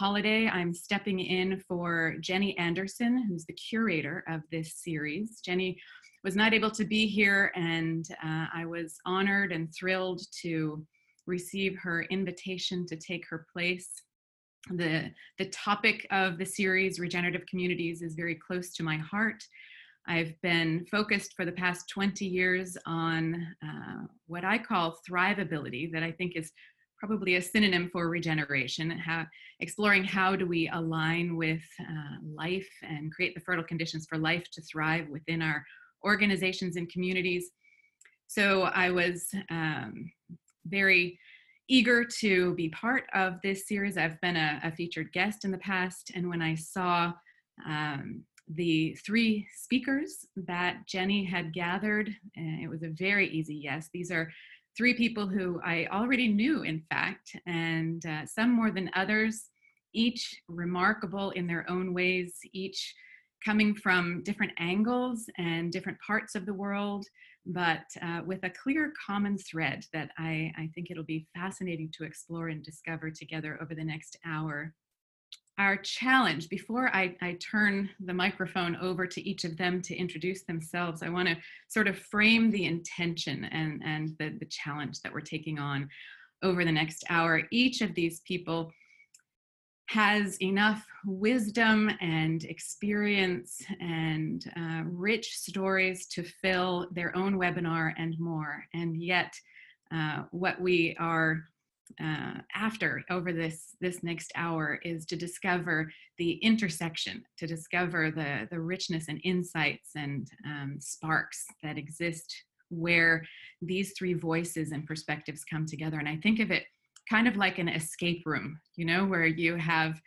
holiday, I'm stepping in for Jenny Anderson, who's the curator of this series. Jenny was not able to be here, and uh, I was honored and thrilled to receive her invitation to take her place. The, the topic of the series, Regenerative Communities, is very close to my heart. I've been focused for the past 20 years on uh, what I call thrivability, that I think is probably a synonym for regeneration, how, exploring how do we align with uh, life and create the fertile conditions for life to thrive within our organizations and communities. So I was um, very eager to be part of this series. I've been a, a featured guest in the past, and when I saw um, the three speakers that Jenny had gathered, uh, it was a very easy yes. These are three people who I already knew, in fact, and uh, some more than others, each remarkable in their own ways, each coming from different angles and different parts of the world, but uh, with a clear common thread that I, I think it'll be fascinating to explore and discover together over the next hour our challenge. Before I, I, turn the microphone over to each of them to introduce themselves i want to sort of frame the intention and, and the, the challenge that we're taking on over the next hour. Each of these people has enough wisdom and experience and uh, rich stories to fill their own webinar and more. And yet uh, what we are uh, after over this this next hour is to discover the intersection to discover the the richness and insights and um, sparks that exist where these three voices and perspectives come together. And i think of it kind of like an escape room you know where you have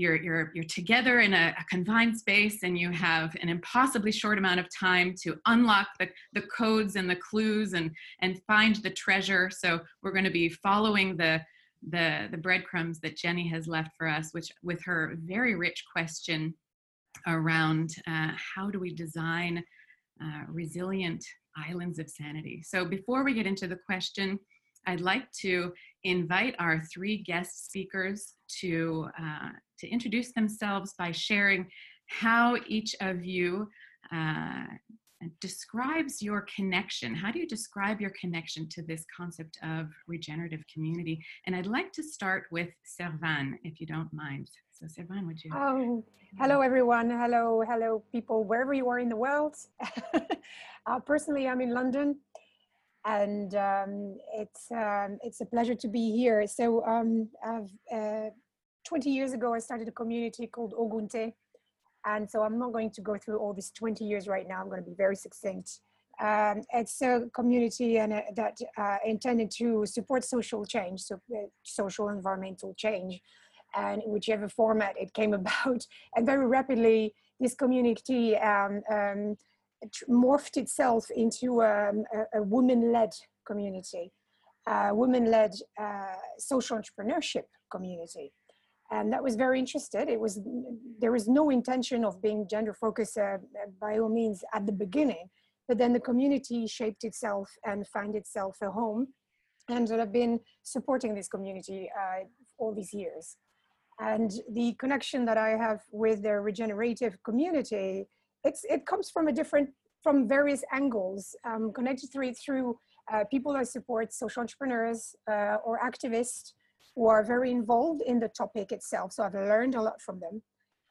you're you're you're together in a, a, confined space and you have an impossibly short amount of time to unlock the, the codes and the clues and and find the treasure. So we're going to be following the the the breadcrumbs that jenny has left for us which with her very rich question around uh, how do we design uh, resilient islands of sanity? So before we get into the question i'd like to invite our three guest speakers to uh, to introduce themselves by sharing how each of you uh, describes your connection. How do you describe your connection to this concept of regenerative community? And I'd like to start with Servan, if you don't mind. So, Servan, would you? Oh, hello, everyone. Hello, hello, people, wherever you are in the world. uh, personally, I'm in London and um, it's um, it's a pleasure to be here. So um, uh, 20 years ago, I started a community called Ogunte, and so I'm not going to go through all these 20 years right now. I'm going to be very succinct. Um, it's a community and uh, that uh, intended to support social change, so uh, social environmental change, and whichever format it came about. And very rapidly, this community um, um, morphed itself into um, a, a women-led community, a women-led uh, social entrepreneurship community and that was very interested. It was there was no intention of being gender focused uh, by all means at the beginning, but then the community shaped itself and found itself a home, and I've been supporting this community uh, all these years. And the connection that I have with the regenerative community, it's it comes from a different from various angles, um, connected through through uh, people that support social entrepreneurs uh, or activists who are very involved in the topic itself. So I've learned a lot from them.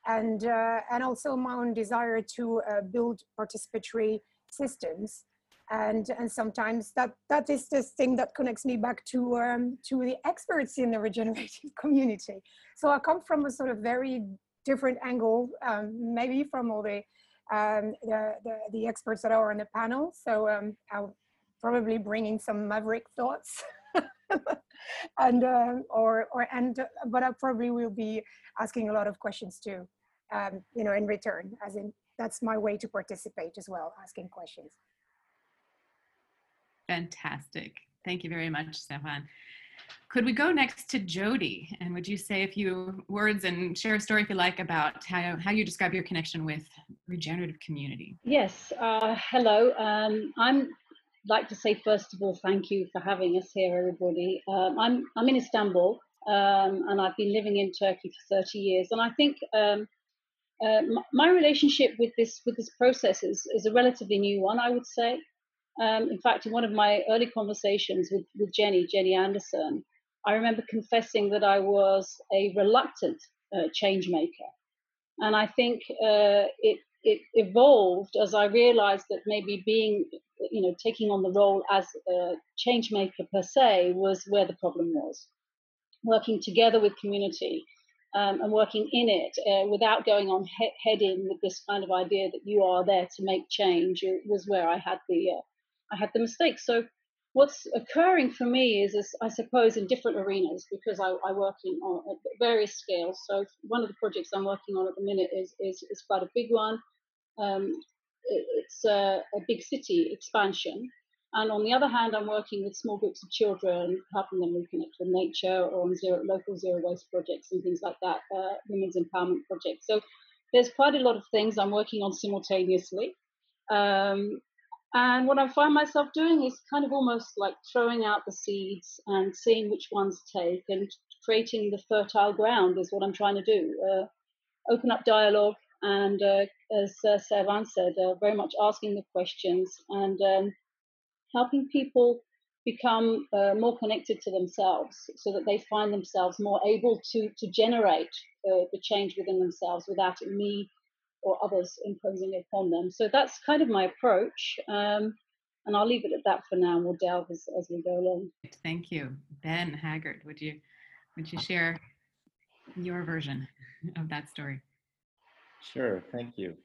And, uh, and also my own desire to uh, build participatory systems. And, and sometimes that, that is the thing that connects me back to, um, to the experts in the regenerative community. So I come from a sort of very different angle, um, maybe from all the, um, the, the, the, experts that are on the panel. So um, I'll probably bringing some maverick thoughts. and uh, or or and but I probably will be asking a lot of questions too, um, you know, in return. As in, that's my way to participate as well, asking questions. Fantastic. Thank you very much, Servan. Could we go next to Jody? And would you say a few words and share a story if you like about how, how you describe your connection with regenerative community? Yes. Uh, hello. Um, I'm like to say first of all thank you for having us here everybody um, i'm i'm in istanbul um, and I've been living in Turkey for 30 years. And I think um, uh, my relationship with this with this process is, is a relatively new one, I would say. Um, in fact, in one of my early conversations with, with Jenny, Jenny Anderson, I remember confessing that I was a reluctant uh, change maker. And I think uh, it, it evolved as I realized that maybe being, you know, taking on the role as a change maker per se was where the problem was. Working together with community um, and working in it uh, without going on he- head in with this kind of idea that you are there to make change was where I had the uh, I had the mistake. So what's occurring for me is, is I suppose, in different arenas because I, I work in on various scales. So one of the projects I'm working on at the minute is is, is quite a big one. Um, it's a, a, big city expansion. And on the other hand, I'm working with small groups of children, helping them reconnect with nature or on zero, local zero waste projects and things like that, uh, women's empowerment projects. So there's quite a lot of things I'm working on simultaneously. Um, and what I find myself doing is kind of almost like throwing out the seeds and seeing which ones take and creating the fertile ground is what I'm trying to do. Uh, open up dialogue and, uh, as uh, Servan said, uh, very much asking the questions and um, helping people become uh, more connected to themselves so that they find themselves more able to, to generate uh, the change within themselves without me or others imposing it upon them. So that's kind of my approach. Um, and I'll leave it at that for now and we'll delve as, as we go along. Thank you. Ben Haggard, would you would you share your version of that story? Sure, thank you.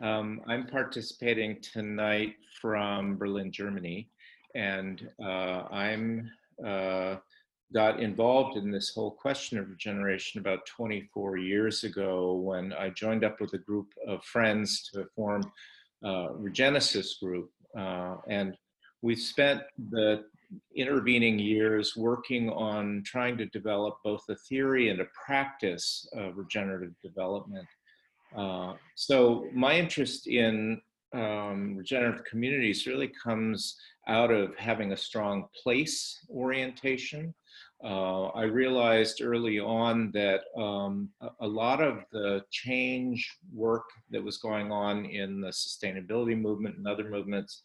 Um, I'm participating tonight from Berlin, Germany, and uh, I'm uh, got involved in this whole question of regeneration about 24 years ago when I joined up with a group of friends to form a Regenesis group. Uh, and we've spent the intervening years working on trying to develop both a theory and a practice of regenerative development. Uh, so my interest in um, regenerative communities really comes out of having a strong place orientation uh, I realized early on that um, a, a, lot of the change work that was going on in the sustainability movement and other movements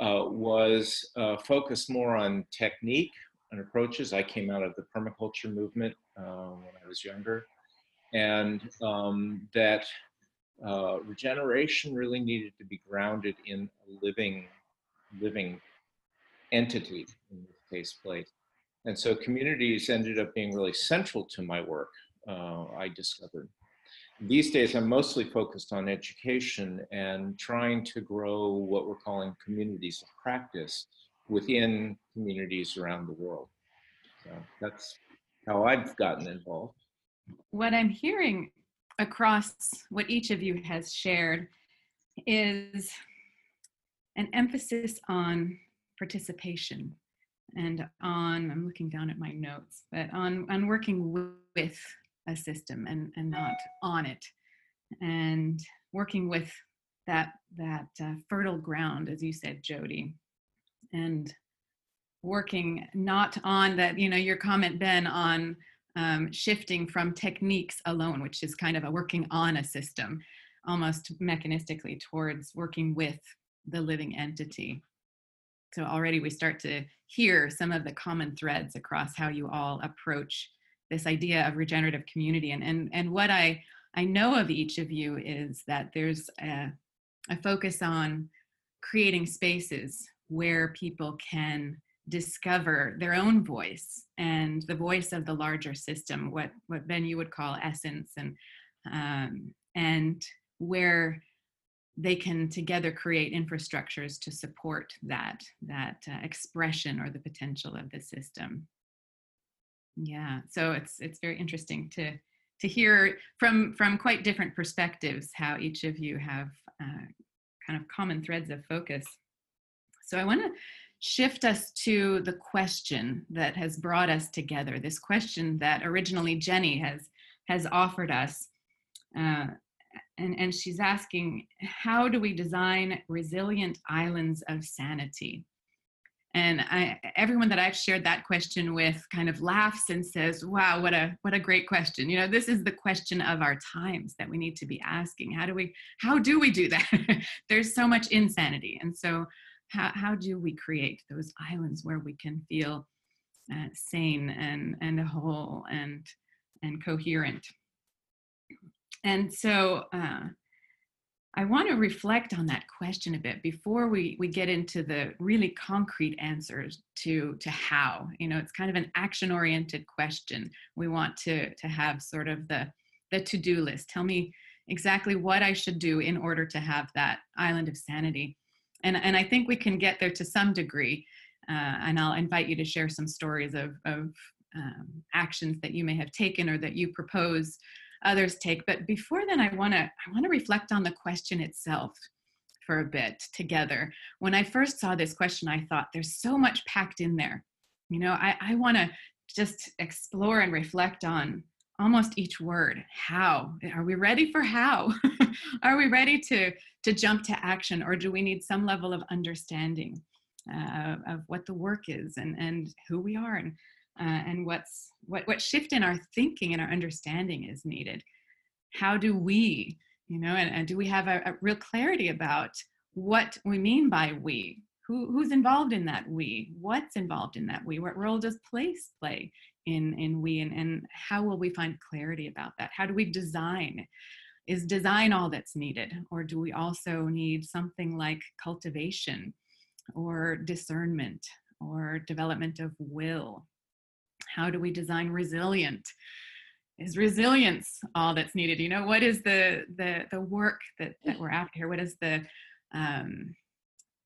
uh, was uh, focused more on technique and approaches. I came out of the permaculture movement uh, when I was younger, and um, that uh, regeneration really needed to be grounded in a living, living entity in this case, place. And so communities ended up being really central to my work, uh, I discovered. These days, I'm mostly focused on education and trying to grow what we're calling communities of practice within communities around the world. So that's how I've gotten involved. What I'm hearing across what each of you has shared is an emphasis on participation and on i'm looking down at my notes but on on working with a system and and not on it. And working with that that uh, fertile ground as you said jody and working not on that you know your comment ben on um, shifting from techniques alone which is kind of a working on a system almost mechanistically towards working with the living entity so already we start to hear some of the common threads across how you all approach this idea of regenerative community. And, and, and what I, I know of each of you is that there's a, a focus on creating spaces where people can discover their own voice and the voice of the larger system, what, what Ben you would call essence, and, um, and where they can together create infrastructures to support that that uh, expression or the potential of the system. Yeah so it's it's very interesting to to hear from from quite different perspectives how each of you have uh, kind of common threads of focus. So i want to shift us to the question that has brought us together this question that originally jenny has has offered us uh, and, and she's asking how do we design resilient islands of sanity and I, everyone that I've shared that question with kind of laughs and says, "Wow, what a what a great question!" You know, this is the question of our times that we need to be asking. How do we how do we do that? There's so much insanity, and so how how do we create those islands where we can feel uh, sane and and whole and and coherent? And so. Uh, I want to reflect on that question a bit before we, we get into the really concrete answers to, to how. You know, it's kind of an action oriented question. We want to, to have sort of the, the to do list. Tell me exactly what I should do in order to have that island of sanity. And, and I think we can get there to some degree. Uh, and I'll invite you to share some stories of, of um, actions that you may have taken or that you propose others take. But before then, I want to I want to reflect on the question itself for a bit together. When I first saw this question, I thought there's so much packed in there. You know, I, I want to just explore and reflect on almost each word. How are we ready for how? are we ready to to jump to action, or do we need some level of understanding uh, of what the work is and and who we are and uh, and what's what what shift in our thinking and our understanding is needed how do we you know and, and do we have a, a, real clarity about what we mean by we who who's involved in that we what's involved in that we what role does place play in in we and, and how will we find clarity about that? How do we design? Is design all that's needed? Or do we also need something like cultivation or discernment or development of will? How do we design resilient? Is resilience all that's needed? You know what is the the the work that that we're after here? What is the um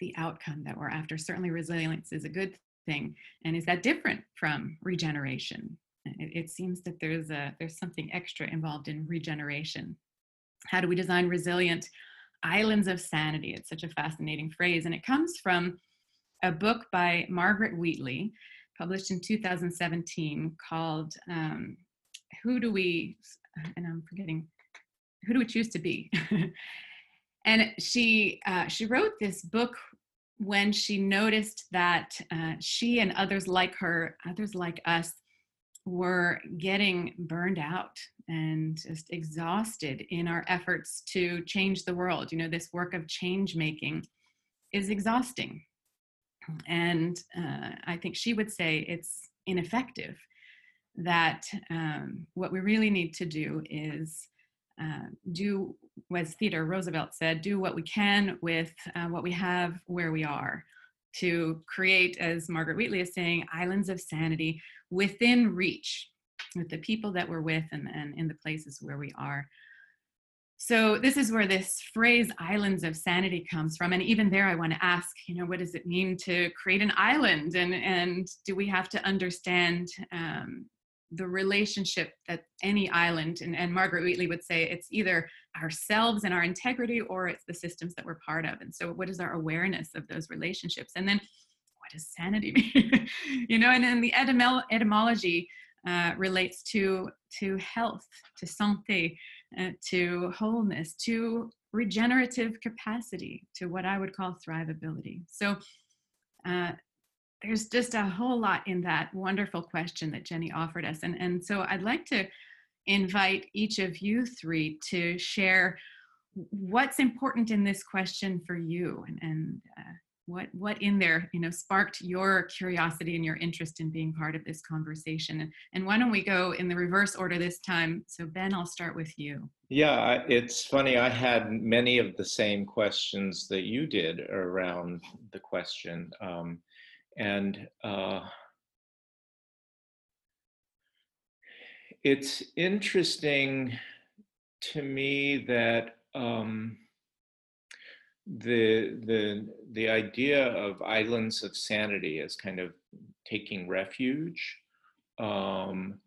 the outcome that we're after. Certainly resilience is a good thing. And is that different from regeneration? It, it seems that there's a there's something extra involved in regeneration. How do we design resilient islands of sanity? It's such a fascinating phrase. And it comes from a book by margaret wheatley published in 2017 called um, Who Do We, and I'm forgetting, Who Do We Choose to Be? and she, uh, she wrote this book when she noticed that uh, she and others like her, others like us, were getting burned out and just exhausted in our efforts to change the world. You know, this work of change making is exhausting and uh, I think she would say it's ineffective. That um, what we really need to do is uh, do, as Theodore Roosevelt said, do what we can with uh, what we have where we are to create, as Margaret Wheatley is saying, islands of sanity within reach with the people that we're with and, and in the places where we are. So this is where this phrase islands of sanity comes from. And even there, I want to ask, you know, what does it mean to create an island? And, and do we have to understand um, the relationship that any island, and, and Margaret Wheatley would say it's either ourselves and our integrity or it's the systems that we're part of. And so what is our awareness of those relationships? And then what does sanity mean? you know, and then the etymolo- etymology uh, relates to, to health, to santé, uh, to wholeness, to regenerative capacity, to what I would call thrivability. So uh, there's just a whole lot in that wonderful question that Jenny offered us. And, and so I'd like to invite each of you three to share what's important in this question for you and, and uh, what what in there you know sparked your curiosity and your interest in being part of this conversation. And, and why don't we go in the reverse order this time? So ben i'll start with you. Yeah it's funny i had many of the same questions that you did around the question. Um, and uh, it's interesting to me that um, the the the idea of islands of sanity as kind of taking refuge um,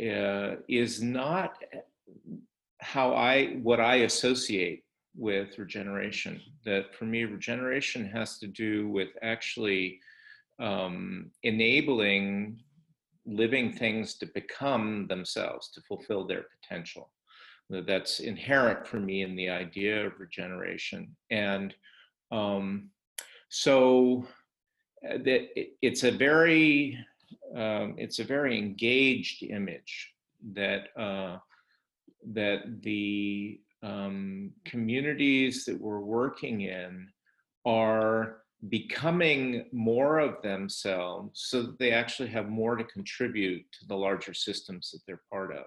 uh, is not how I what I associate with regeneration. That for me, regeneration has to do with actually um, enabling living things to become themselves, to fulfill their potential that's inherent for me in the idea of regeneration. And um, so that it's a very um, it's a very engaged image that uh, that the um, communities that we're working in are becoming more of themselves so that they actually have more to contribute to the larger systems that they're part of.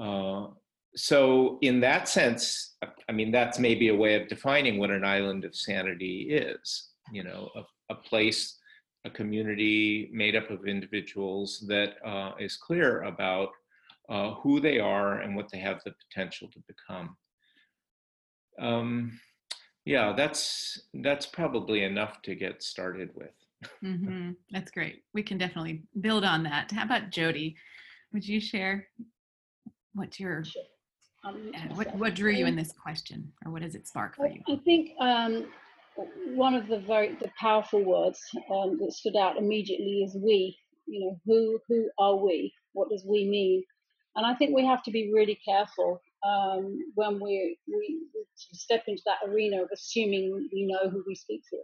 Uh, so in that sense, I mean, that's maybe a way of defining what an island of sanity is, you know, a, a place, a community made up of individuals that uh, is clear about uh, who they are and what they have the potential to become. Um, yeah, that's that's probably enough to get started with. mm-hmm. That's great. We can definitely build on that. How about Jody? Would you share what's your um, what what drew you in this question, or what does it spark for you? I think um, one of the very the powerful words um, that stood out immediately is we. You know, who who are we? What does we mean? And I think we have to be really careful um, when we, we, step into that arena of assuming we know who we speak to.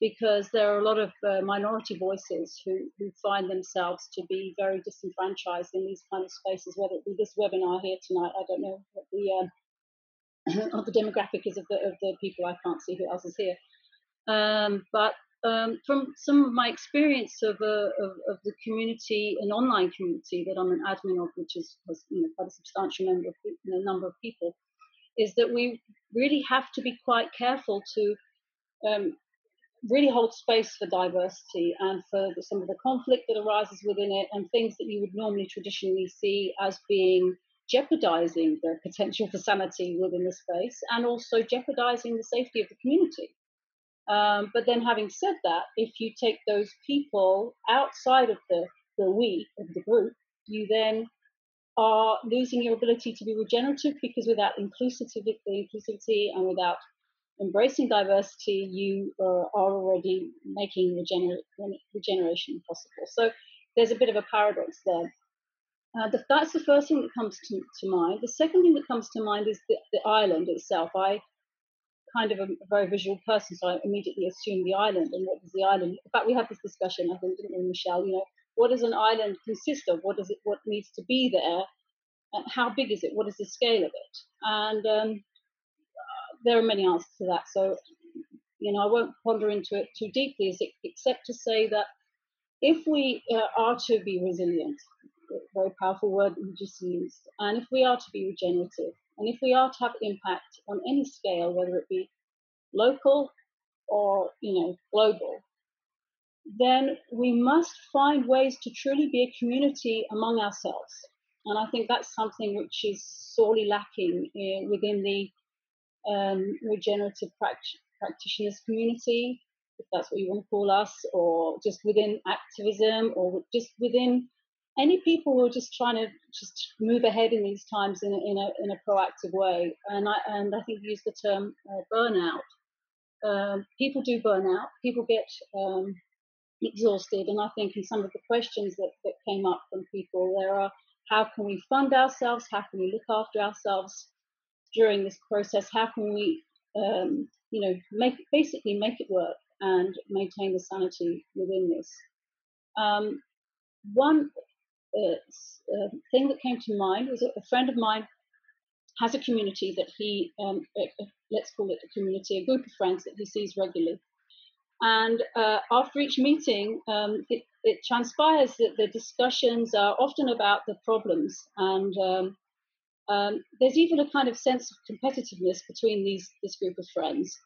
Because there are a lot of uh, minority voices who, who find themselves to be very disenfranchised in these kind of spaces, whether it be this webinar here tonight. I don't know what the, uh, the demographic is of the, of the people. I can't see who else is here. Um, but um, from some of my experience of, uh, of, of, the community, an online community that I'm an admin of, which is has, you know, quite a substantial number of, you know, number of people, is that we really have to be quite careful to um, really hold space for diversity and for the, some of the conflict that arises within it and things that you would normally traditionally see as being jeopardizing the potential for sanity within the space and also jeopardizing the safety of the community. Um, but then, having said that, if you take those people outside of the, the we, of the group, you then are losing your ability to be regenerative because without inclusivity, inclusivity and without embracing diversity, you uh, are already making regener- regeneration possible. So there's a bit of a paradox there. Uh, the, that's the first thing that comes to, to mind. The second thing that comes to mind is the, the island itself. I kind of a, very visual person, so I immediately assumed the island and what does the island. In fact, we had this discussion, I think, didn't we, Michelle? You know, what does an island consist of? What does it? What needs to be there? And how big is it? What is the scale of it? And um, there are many answers to that. So, you know, I won't ponder into it too deeply, except to say that if we uh, are to be resilient, very powerful word you just used, and if we are to be regenerative, and if we are to have impact on any scale, whether it be local or you know global, then we must find ways to truly be a community among ourselves. And I think that's something which is sorely lacking in, within the um, regenerative practitioners community, if that's what you want to call us, or just within activism, or just within any people who are just trying to just move ahead in these times in a, in a, in a proactive way. And I, and I think you use the term uh, burnout. Um, people do burn out. People get um, exhausted. And I think in some of the questions that, that came up from people, there are how can we fund ourselves? How can we look after ourselves during this process? How can we, um, you know, make basically make it work and maintain the sanity within this? Um, one uh, thing that came to mind was a friend of mine has a community that he, um, let's call it a community, a group of friends that he sees regularly. And uh, after each meeting, um, it, it, transpires that the discussions are often about the problems. And um, um, there's even a kind of sense of competitiveness between these, this group of friends.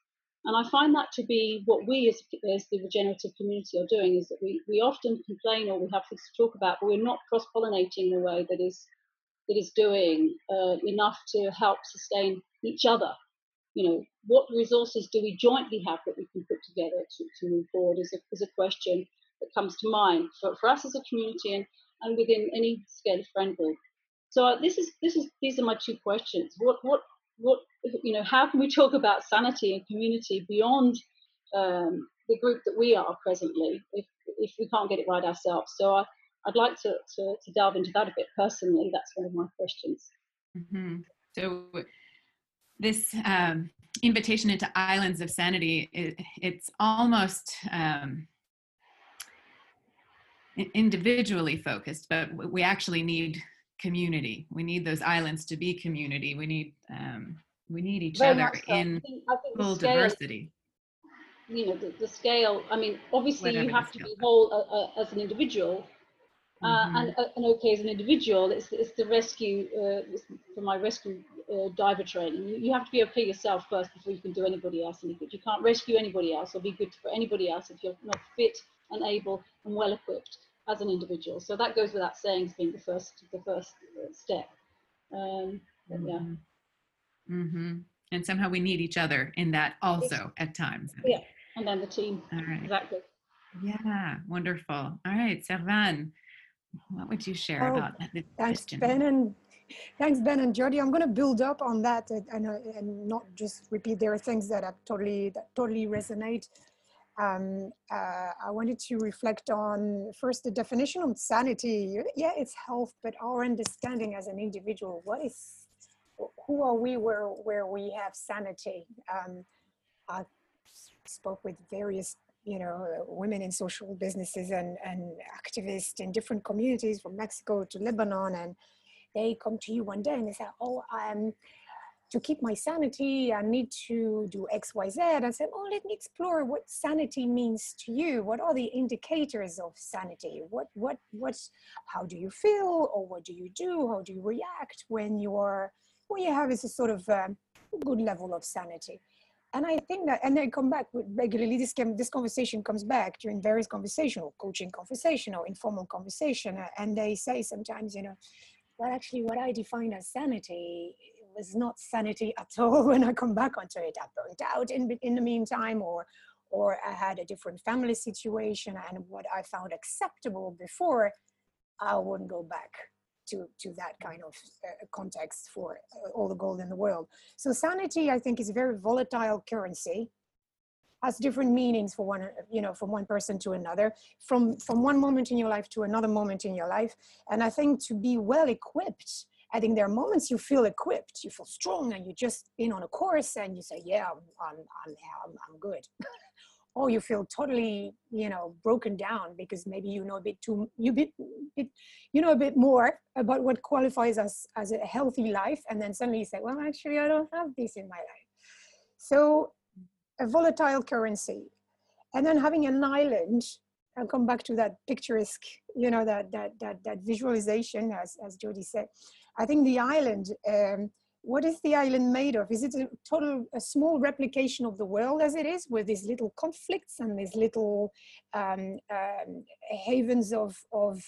And I find that to be what we as, as the regenerative community are doing is that we, we often complain or we have things to talk about, but we're not cross pollinating in a way that is that is doing uh, enough to help sustain each other. You know, what resources do we jointly have that we can put together to, to move forward is a, is a question that comes to mind for, for us as a community and, and within any scale of friend group. So uh, this is this is these are my two questions. What what what you know how can we talk about sanity and community beyond um, the group that we are presently if if we can't get it right ourselves? So I, i'd like to, to, to delve into that a bit personally. That's one of my questions. Mm-hmm. so this um, invitation into islands of sanity, it, it's almost um, individually focused, but we actually need community. We need those islands to be community. We need um, we need each Very other so. in I think, I think full scale, diversity. You know, the, the, scale. I mean, obviously, Whatever you have to be whole uh, uh, as an individual, uh, mm-hmm. and, uh, and okay as an individual. It's it's the rescue uh, for my rescue uh, diver training. You, you, have to be okay yourself first before you can do anybody else any good. You can't rescue anybody else or be good for anybody else if you're not fit and able and well equipped as an individual. So that goes without saying as being the first the first step. Um, mm-hmm. Yeah. Mm-hmm. And somehow we need each other in that also at times. Yeah, and then the team. All right. Exactly. Yeah, wonderful. All right, Servan, what would you share oh, about this thanks, question? Ben and thanks, Ben and Jody. I'm going to build up on that and, and, and not just repeat. There are things that are totally that totally resonate um, uh, I wanted to reflect on first the definition of sanity. Yeah, it's health, but our understanding as an individual, what is, who are we where, where we have sanity? Um, I spoke with various, you know, women in social businesses and, and activists in different communities from Mexico to Lebanon. And they come to you one day and they say, oh, I'm, to keep my sanity, I need to do X, Y, Z. I said, oh, let me explore what sanity means to you. What are the indicators of sanity? What, what, what, how do you feel or what do you do? How do you react when you are, what you have is a sort of um, good level of sanity. And I think that, and they come back with regularly, this, this conversation comes back during various conversational, coaching conversation or informal conversation. And they say sometimes, you know, well, actually what I define as sanity was not sanity at all when I come back onto it. I burnt out in, in the meantime, or, or I had a different family situation, and what I found acceptable before, I wouldn't go back to, to that kind of uh, context for uh, all the gold in the world. So sanity, I think, is a very volatile currency has different meanings for one you know from one person to another from from one moment in your life to another moment in your life and i think to be well equipped I think there are moments you feel equipped, you feel strong, and you just been on a course and you say, "Yeah, I'm, I'm, I'm, I'm good," or you feel totally, you know, broken down because maybe you know a bit too, you bit, bit, you know, a bit more about what qualifies as as a healthy life, and then suddenly you say, "Well, actually, I don't have this in my life." So, a volatile currency, and then having an island I'll come back to that picturesque, you know, that that that that visualization, as as Jody said. I think the island. Um, what is the island made of? Is it a total, a small replication of the world as it is, with these little conflicts and these little um, um, havens of of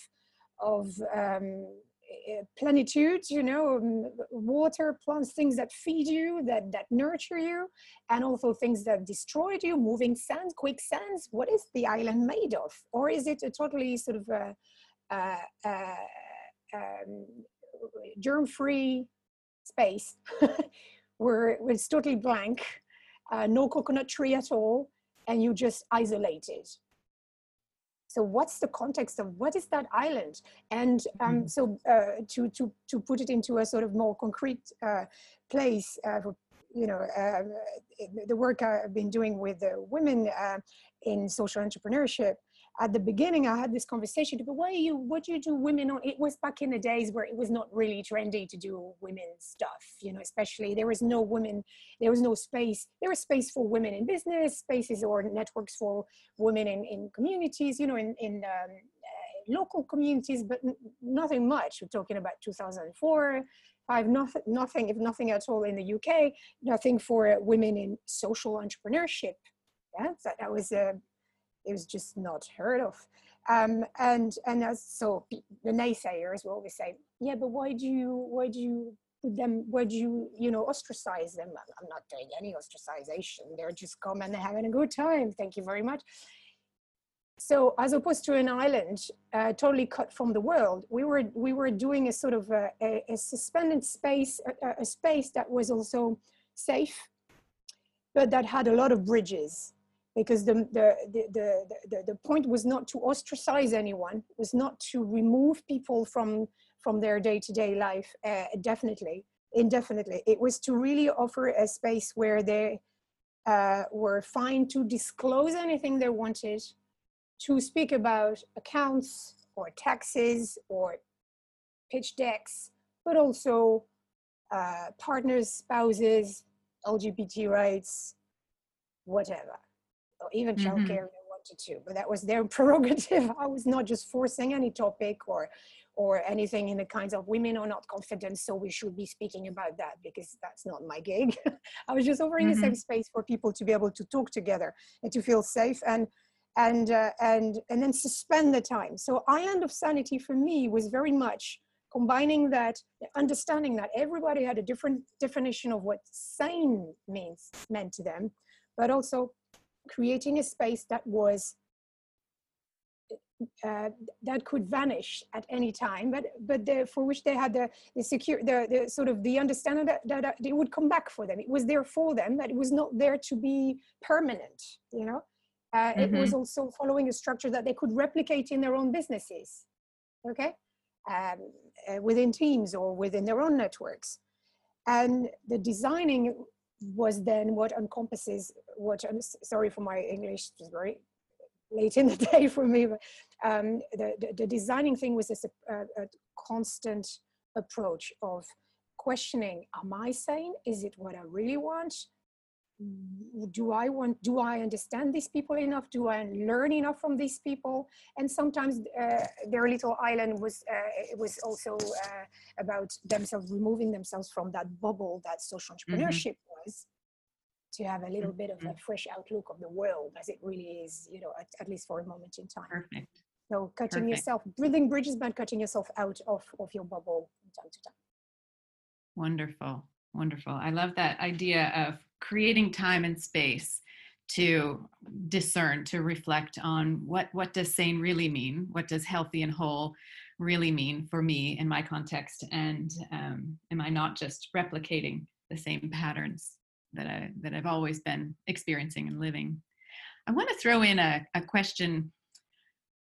of um, uh, plenitude you know um, water plants things that feed you that that nurture you and also things that destroy you moving sand quicksands what is the island made of or is it a totally sort of a, a, a um, germ-free space where it's totally blank uh, no coconut tree at all and you just isolated so what's the context of what is that island? And um, mm-hmm. so uh, to, to, to put it into a sort of more concrete uh, place, uh, for, you know, uh, the work I've been doing with women uh, in social entrepreneurship, at the beginning I had this conversation, but why you, what do you do women on, it was back in the days where it was not really trendy to do women stuff, you know, especially there was no women, there was no space, there was space for women in business, spaces or networks for women in, in communities, you know, in, in um, uh, local communities, but nothing much. We're talking about 2004, five, nothing, nothing, if nothing at all in the UK, nothing for women in social entrepreneurship. Yeah, that, that was a it was just not heard of. Um, and and as, so the naysayers will always say, yeah, but why do you why do you put them why do you you know ostracize them? I'm not doing any ostracization. They're just come and having a good time. Thank you very much. So as opposed to an island uh, totally cut from the world, we were we were doing a sort of a, a, a suspended space, a, a space that was also safe, but that had a lot of bridges because the, the, the, the, the, point was not to ostracize anyone, was not to remove people from, from their day-to-day life, uh, definitely. indefinitely. It was to really offer a space where they uh, were fine to disclose anything they wanted, to speak about accounts or taxes or pitch decks, but also uh, partners, spouses, LGBT rights, whatever, or even Mhm. childcare if they wanted to. But that was their prerogative. I was not just forcing any topic or or anything in the kinds of women are not confident, so we should be speaking about that because that's not my gig. I was just offering Mhm. a safe space for people to be able to talk together and to feel safe and and uh, and and then suspend the time. So island of sanity for me was very much combining that understanding that everybody had a different definition of what sane means meant to them, but also creating a space that was uh, that could vanish at any time, but but the, for which they had the the secure the, the sort of the understanding that, that it would come back for them. It was there for them, but it was not there to be permanent. You know, uh, it was also following a structure that they could replicate in their own businesses. Okay, um, uh, within teams or within their own networks, and the designing was then what encompasses what. I'm sorry for my English; it's very late in the day for me. But, um, the, the, the designing thing was this a, a, constant approach of questioning: Am I sane? Is it what I really want? Do I want? Do I understand these people enough? Do I learn enough from these people? And sometimes uh, their little island was uh, it was also uh, about themselves removing themselves from that bubble that social entrepreneurship was to have a little bit of a fresh outlook of the world as it really is, you know, at, at least for a moment in time. Perfect. So cutting Perfect. yourself, building bridges, but cutting yourself out of, of your bubble from time to time. Wonderful. Wonderful. I love that idea of creating time and space to discern, to reflect on what, what does sane really mean? What does healthy and whole really mean for me in my context? And um, am I not just replicating the same patterns that, I, that I've always been experiencing and living? I want to throw in a, a question.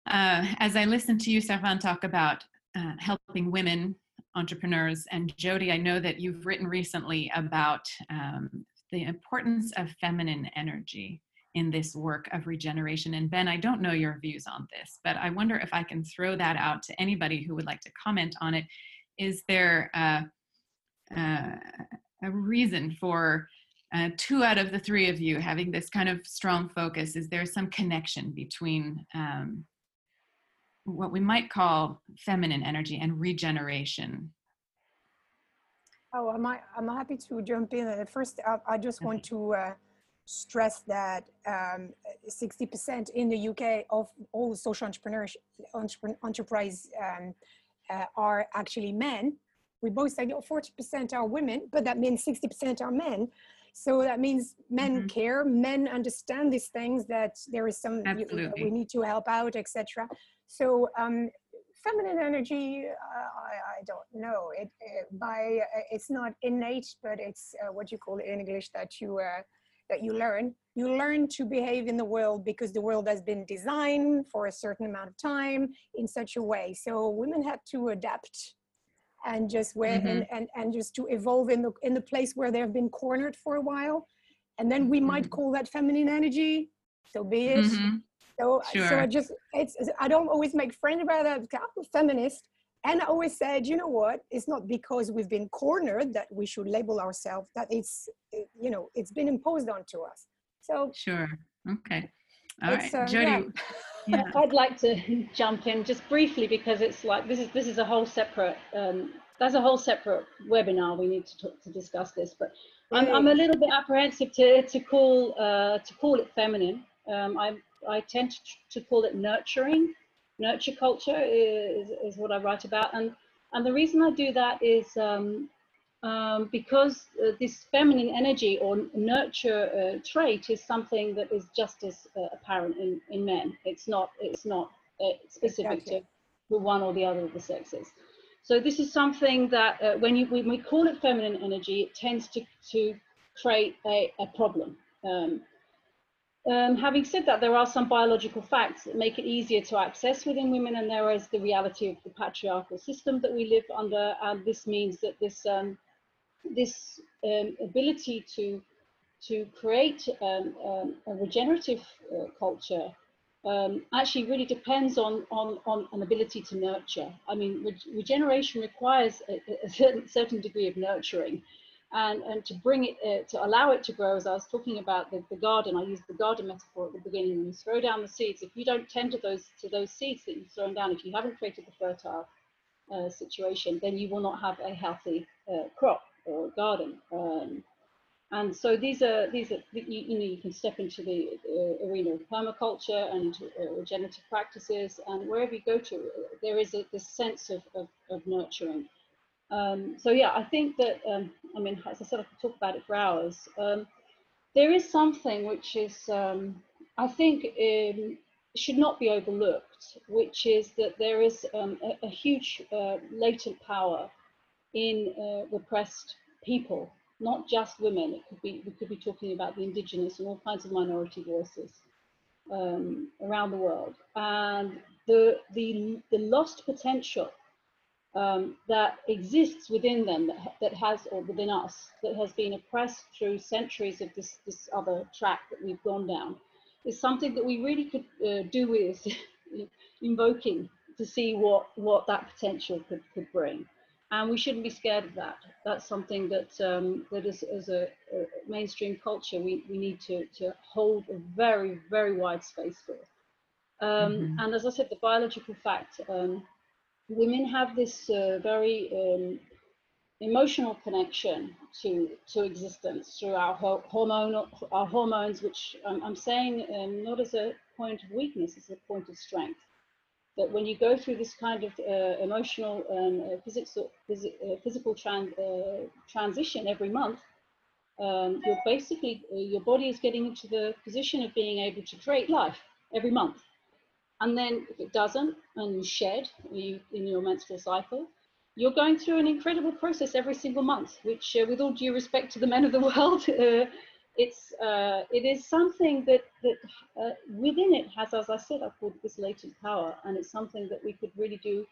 Uh, as I listen to you, Servan, talk about uh, helping women entrepreneurs. And Jody, I know that you've written recently about um, the importance of feminine energy in this work of regeneration. And Ben, I don't know your views on this, but I wonder if I can throw that out to anybody who would like to comment on it. Is there uh, uh, a reason for uh, two out of the three of you having this kind of strong focus? Is there some connection between um, what we might call feminine energy and regeneration. Oh, I'm, I'm happy to jump in. And first, I, I just want to uh, stress that um, 60% in the UK of all social entrepreneurs, entrepreneur, enterprise um, uh, are actually men. We both say oh, 40% are women, but that means 60% are men. So that means men Mhm. care, men understand these things that there is some you- Absolutely. we need to help out, etc. So um, feminine energy, uh, I, I don't know. It, uh, by uh, it's not innate, but it's uh, what you call it in English that you uh, that you learn. You learn to behave in the world because the world has been designed for a certain amount of time in such a way. So women had to adapt and just where and, and and just to evolve in the in the place where they have been cornered for a while, and then we might Mhm. call that feminine energy. So be it. Mhm. So, so I just, it's, I don't always make friends about that. I'm a feminist. And I always said, you know what? It's not because we've been cornered that we should label ourselves, that it's, you know, it's been imposed onto us. So, Sure. Okay. All right, uh, Jody. yeah. Yeah. I'd like to jump in just briefly because it's like this is this is a whole separate um, that's a whole separate webinar we need to talk, to discuss this. But I'm, I'm a little bit apprehensive to to call uh, to call it feminine. Um, I I tend to, to call it nurturing. Nurture culture is is what I write about, and and the reason I do that is um, um, because uh, this feminine energy or nurture uh, trait is something that is just as uh, apparent in, in men. It's not it's not uh, specific Exactly. to the one or the other of the sexes. So this is something that uh, when you when we call it feminine energy, it tends to to create a, a problem. Um, um, having said that, there are some biological facts that make it easier to access within women, and there is the reality of the patriarchal system that we live under. And this means that this um, this um, ability to to create um, um, a regenerative uh, culture um, actually really depends on, on, on an ability to nurture. I mean, re regeneration requires a, a, certain, certain degree of nurturing. And, and to bring it, uh, to allow it to grow, as I was talking about the, the garden, I used the garden metaphor at the beginning. When you throw down the seeds, if you don't tend to those, to those seeds that you've thrown down, if you haven't created the fertile uh, situation, then you will not have a healthy uh, crop or a garden. Um, and so these are these are you, you know you can step into the uh, arena of permaculture and uh, regenerative practices, and wherever you go to, there is a, this sense of, of, of nurturing. Um, so yeah, I think that um, I mean, as I said, I could talk about it for hours. Um, there is something which is um, I think um, should not be overlooked, which is that there is um, a, a, huge uh, latent power in uh, repressed people not just women. It could be we could be talking about the indigenous and all kinds of minority voices um, around the world, and the the the lost potential um, that exists within them that, that has or within us that has been oppressed through centuries of this this other track that we've gone down is something that we really could uh, do with invoking to see what what that potential could could bring and we shouldn't be scared of that. That's something that um, that is, as a, a, mainstream culture we, we need to, to hold a very very wide space for. Um, mm-hmm. And as I said, the biological fact, um, women have this uh, very um, emotional connection to to existence through our hormonal our hormones, which I'm, I'm saying um, not as a point of weakness, as a point of strength that when you go through this kind of uh, emotional and uh, physical, phys uh, physical tran uh, transition every month, um, you're basically, uh, your body is getting into the position of being able to create life every month. And then if it doesn't, and you shed you, in your menstrual cycle, you're going through an incredible process every single month, which uh, with all due respect to the men of the world, it's uh, it is something that that uh, within it has, as I said, I called this latent power, and it's something that we could really do.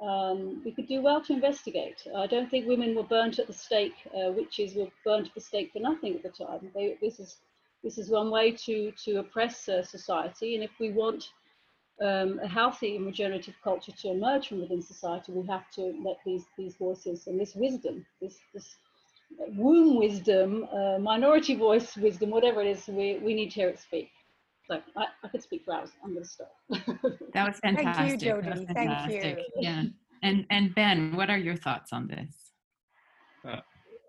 Um, we could do well to investigate. I don't think women were burnt at the stake. Uh, witches were burnt at the stake for nothing at the time. They, this is this is one way to to oppress uh, society, and if we want um, a healthy and regenerative culture to emerge from within society, we have to let these these voices and this wisdom, this this womb wisdom, uh, minority voice wisdom, whatever it is, we, we need to hear it speak. So I, I could speak for hours. I'm going to stop. that was fantastic. Thank you, Jody. Thank you. Yeah. And, and Ben, what are your thoughts on this? Uh,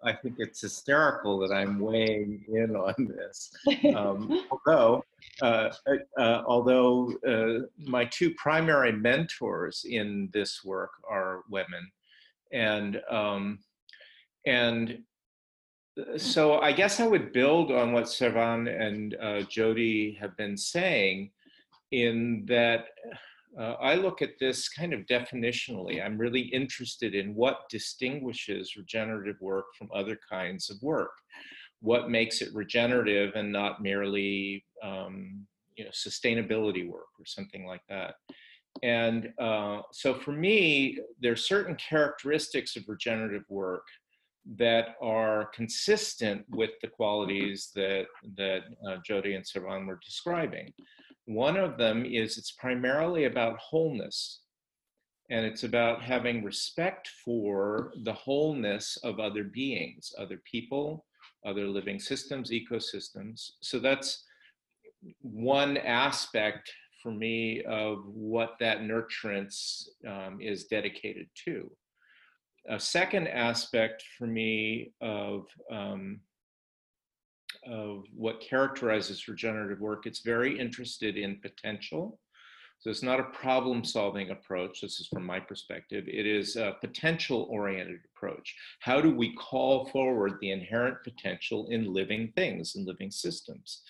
I think it's hysterical that I'm weighing in on this. Um, although, uh, uh, although uh, my two primary mentors in this work are women, and um, and uh, so I guess I would build on what Servan and uh, Jody have been saying in that uh, I look at this kind of definitionally. I'm really interested in what distinguishes regenerative work from other kinds of work. What makes it regenerative and not merely um, you know, sustainability work or something like that. And uh, so for me, there are certain characteristics of regenerative work that are consistent with the qualities that, that uh, Jody and Servan were describing. One of them is it's primarily about wholeness, and it's about having respect for the wholeness of other beings, other people, other living systems, ecosystems. So that's one aspect for me of what that nurturance um, is dedicated to a second aspect for me of um, of what characterizes regenerative work, it's very interested in potential. So it's not a problem solving approach. This is from my perspective. It is a potential oriented approach. How do we call forward the inherent potential in living things and living systems?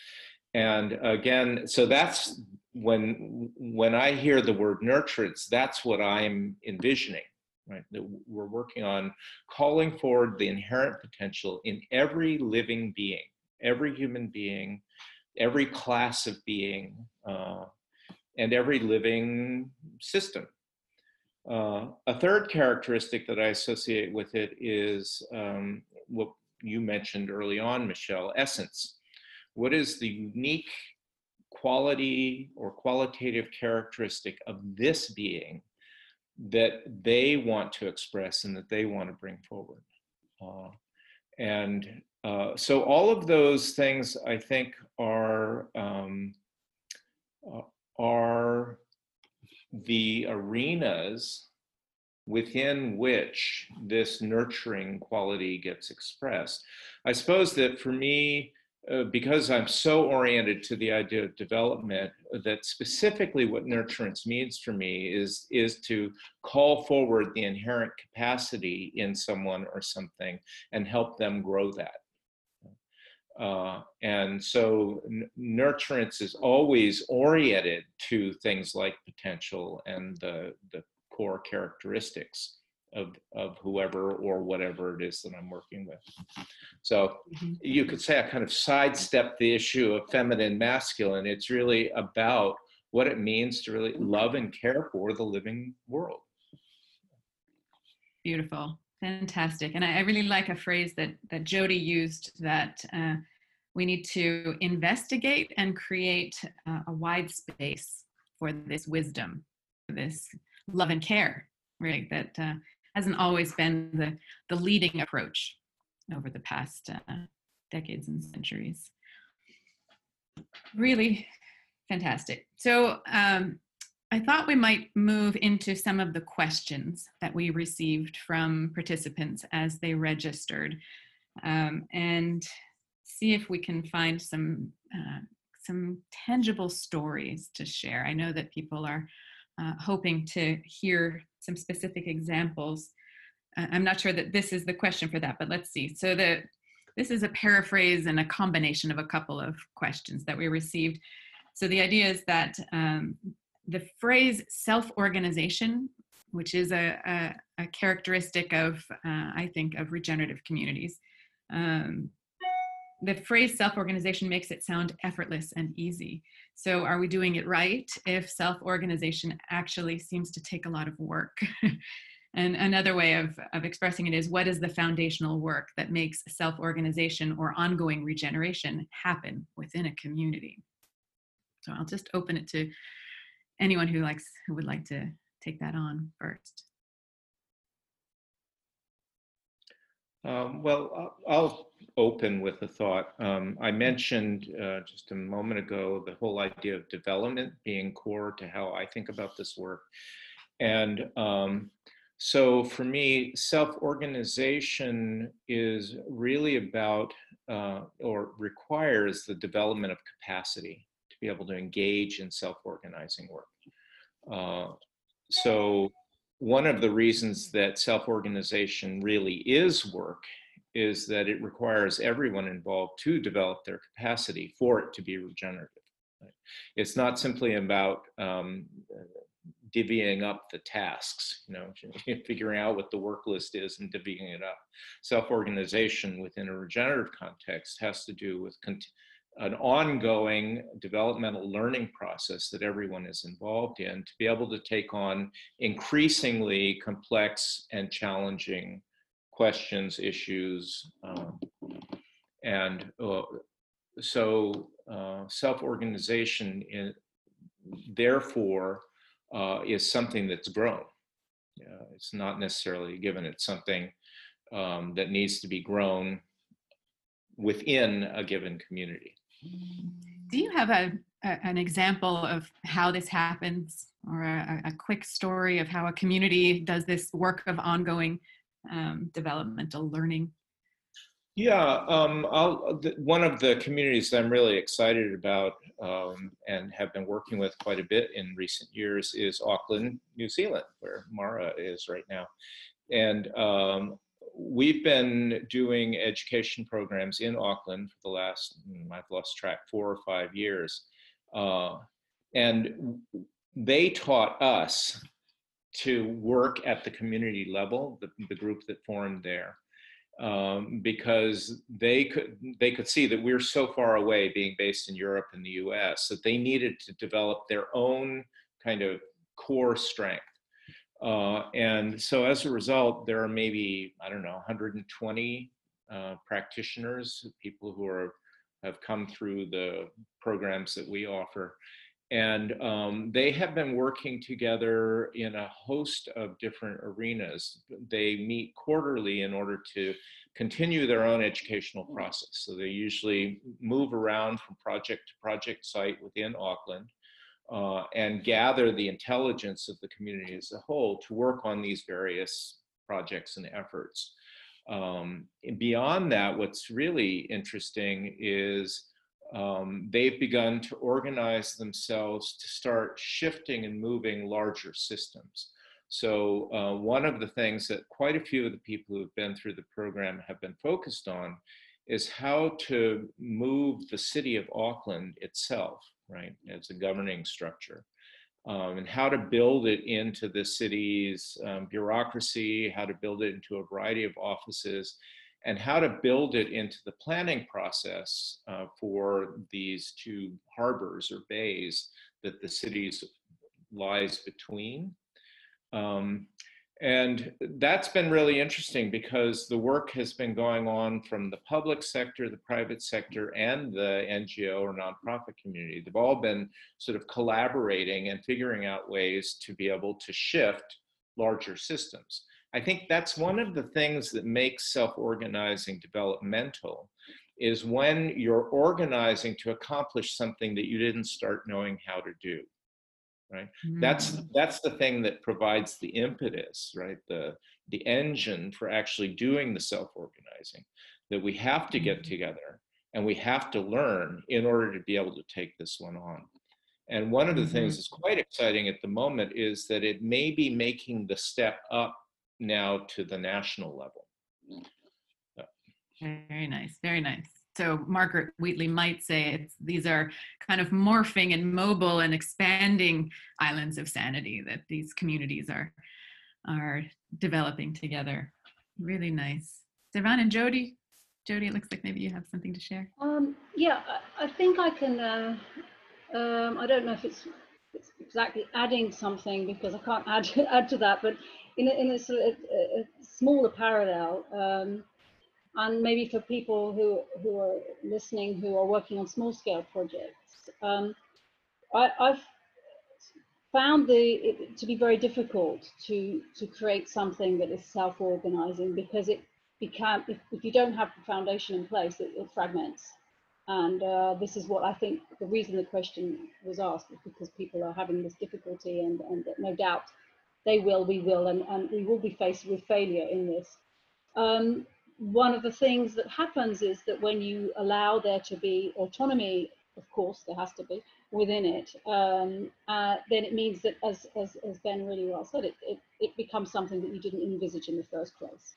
And again, so that's when when I hear the word nurturance, that's what I'm envisioning right? That we're working on calling forward the inherent potential in every living being, every human being, every class of being, uh, and every living system. Uh, a third characteristic that I associate with it is um, what you mentioned early on, Michelle, essence. What is the unique quality or qualitative characteristic of this being that they want to express and that they want to bring forward? Uh, and uh, so all of those things I think are um, uh, are the arenas within which this nurturing quality gets expressed. I suppose that for me, uh, because I'm so oriented to the idea of development, that specifically what nurturance means for me is, is to call forward the inherent capacity in someone or something and help them grow that. Uh, and so n- nurturance is always oriented to things like potential and the, the core characteristics of, of whoever or whatever it is that I'm working with. So mm-hmm. you could say I kind of sidestep the issue of feminine masculine. It's really about what it means to really love and care for the living world. Beautiful. Fantastic. And I, I really like a phrase that, that Jody used that uh, we need to investigate and create uh, a wide space for this wisdom, this love and care, right? That uh, hasn't always been the, the leading approach over the past uh, decades and centuries. Really fantastic. So um, I thought we might move into some of the questions that we received from participants as they registered um, and see if we can find some uh, some tangible stories to share. I know that people are uh, hoping to hear some specific examples. Uh, I'm not sure that this is the question for that, but let's see. So the this is a paraphrase and a combination of a couple of questions that we received. So the idea is that um, the phrase self-organization, which is a, a, a characteristic of, uh, I think, of regenerative communities, um, the phrase self-organization makes it sound effortless and easy. So are we doing it right if self-organization actually seems to take a lot of work? and another way of, of expressing it is what is the foundational work that makes self-organization or ongoing regeneration happen within a community? So I'll just open it to anyone who likes who would like to take that on first. Um, well, I'll open with a thought. Um, I mentioned uh, just a moment ago the whole idea of development being core to how I think about this work. And um, so for me, self organization is really about uh, or requires the development of capacity to be able to engage in self organizing work. Uh, so one of the reasons that self-organization really is work is that it requires everyone involved to develop their capacity for it to be regenerative. It's not simply about um, divvying up the tasks, you know, figuring out what the work list is and divvying it up. Self-organization within a regenerative context has to do with an ongoing developmental learning process that everyone is involved in to be able to take on increasingly complex and challenging questions, issues, um, and uh, so uh, self-organization therefore uh, is something that's grown. it's not necessarily given, it's something um, that needs to be grown within a given community. Do you have a, a an example of how this happens, or a, a, quick story of how a community does this work of ongoing um, developmental learning? Yeah, um, the, one of the communities that I'm really excited about um, and have been working with quite a bit in recent years is Auckland, New Zealand, where Mara is right now. And um, we've been doing education programs in Auckland for the last, hmm, I've lost track, four or five years. Uh, and they taught us to work at the community level, the, the group that formed there. Um, because they could they could see that we're so far away being based in Europe and the US that they needed to develop their own kind of core strength Uh, and so as a result, there are maybe, I don't know, 120 uh, practitioners, people who are have come through the programs that we offer. And um, they have been working together in a host of different arenas. They meet quarterly in order to continue their own educational process. So they usually move around from project to project site within Auckland uh, and gather the intelligence of the community as a whole to work on these various projects and efforts. Um, beyond that, what's really interesting is um, they've begun to organize themselves to start shifting and moving larger systems. So, uh, one of the things that quite a few of the people who have been through the program have been focused on is how to move the city of Auckland itself, right, as a governing structure, um, and how to build it into the city's um, bureaucracy, how to build it into a variety of offices, and how to build it into the planning process uh, for these two harbors or bays that the cities lies between. Um, and that's been really interesting because the work has been going on from the public sector, the private sector, and the NGO or nonprofit community. They've all been sort of collaborating and figuring out ways to be able to shift larger systems. I think that's one of the things that makes self-organizing developmental is when you're organizing to accomplish something that you didn't start knowing how to do right mm. that's that's the thing that provides the impetus right the the engine for actually doing the self-organizing that we have to get mm. together and we have to learn in order to be able to take this one on and one of the mm-hmm. things that's quite exciting at the moment is that it may be making the step up now to the national level. Very nice, very nice. So Margaret Wheatley might say these are kind of morphing and mobile and expanding islands of sanity that these communities are are developing together. Really nice. Servan and Jody. Jody, it looks like maybe you have something to share. Um, yeah, I, I, think I can. Uh, um, I don't know if it's, it's exactly adding something because I can't add add to that, but in a, in a, sort of a, a smaller parallel, um, and maybe for people who, who are listening who are working on small scale projects, um, I, have found the, it to be very difficult to, to create something that is self-organizing because it become, if, if you don't have the foundation in place, it, it fragments. And uh, this is what I think the reason the question was asked is because people are having this difficulty and, and no doubt they will, we will, and, and we will be faced with failure in this. Um, one of the things that happens is that when you allow there to be autonomy, of course, there has to be within it, um, uh, then it means that, as, as, as, Ben really well said, it, it, it, becomes something that you didn't envisage in the first place.